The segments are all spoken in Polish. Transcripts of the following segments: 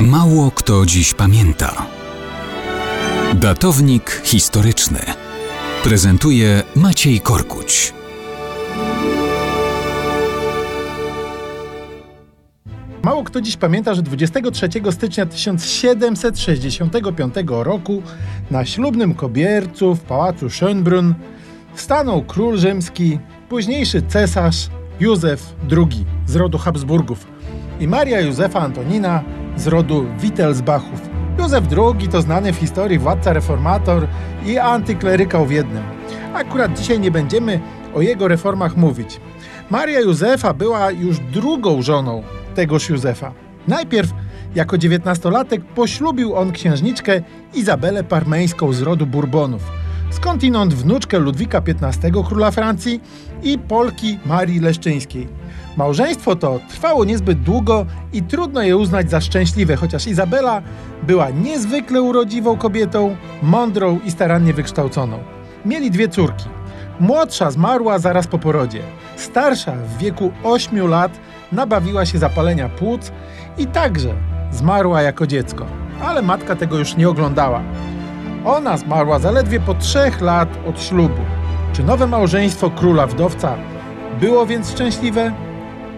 Mało kto dziś pamięta. Datownik historyczny prezentuje Maciej Korkuć. Mało kto dziś pamięta, że 23 stycznia 1765 roku na ślubnym kobiercu w pałacu Schönbrunn stanął król rzymski, późniejszy cesarz Józef II z rodu Habsburgów i Maria Józefa Antonina z rodu Wittelsbachów. Józef II to znany w historii władca reformator i antyklerykał w jednym. Akurat dzisiaj nie będziemy o jego reformach mówić. Maria Józefa była już drugą żoną tegoż Józefa. Najpierw jako dziewiętnastolatek poślubił on księżniczkę Izabelę Parmeńską z rodu Bourbonów, skądinąd wnuczkę Ludwika XV króla Francji i Polki Marii Leszczyńskiej. Małżeństwo to trwało niezbyt długo i trudno je uznać za szczęśliwe, chociaż Izabela była niezwykle urodziwą kobietą, mądrą i starannie wykształconą. Mieli dwie córki. Młodsza zmarła zaraz po porodzie. Starsza w wieku 8 lat nabawiła się zapalenia płuc i także zmarła jako dziecko. Ale matka tego już nie oglądała. Ona zmarła zaledwie po trzech lat od ślubu. Czy nowe małżeństwo króla wdowca było więc szczęśliwe?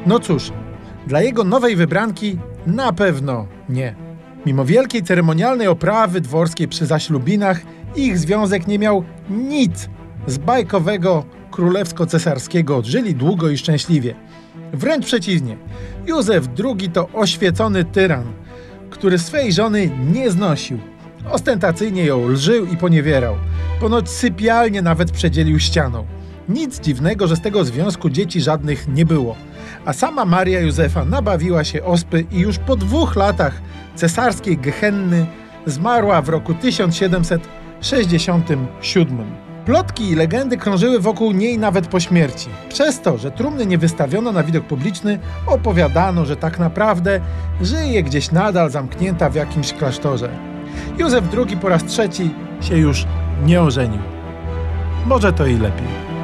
No cóż, dla jego nowej wybranki na pewno nie. Mimo wielkiej ceremonialnej oprawy dworskiej przy zaślubinach, ich związek nie miał nic z bajkowego królewsko-cesarskiego. Odżyli długo i szczęśliwie. Wręcz przeciwnie, Józef II to oświecony tyran, który swej żony nie znosił. Ostentacyjnie ją lżył i poniewierał. Ponoć sypialnie nawet przedzielił ścianą. Nic dziwnego, że z tego związku dzieci żadnych nie było. A sama Maria Józefa nabawiła się ospy i już po dwóch latach cesarskiej gehenny zmarła w roku 1767. Plotki i legendy krążyły wokół niej nawet po śmierci. Przez to, że trumny nie wystawiono na widok publiczny, opowiadano, że tak naprawdę żyje gdzieś nadal zamknięta w jakimś klasztorze. Józef II po raz trzeci się już nie ożenił. Może to i lepiej.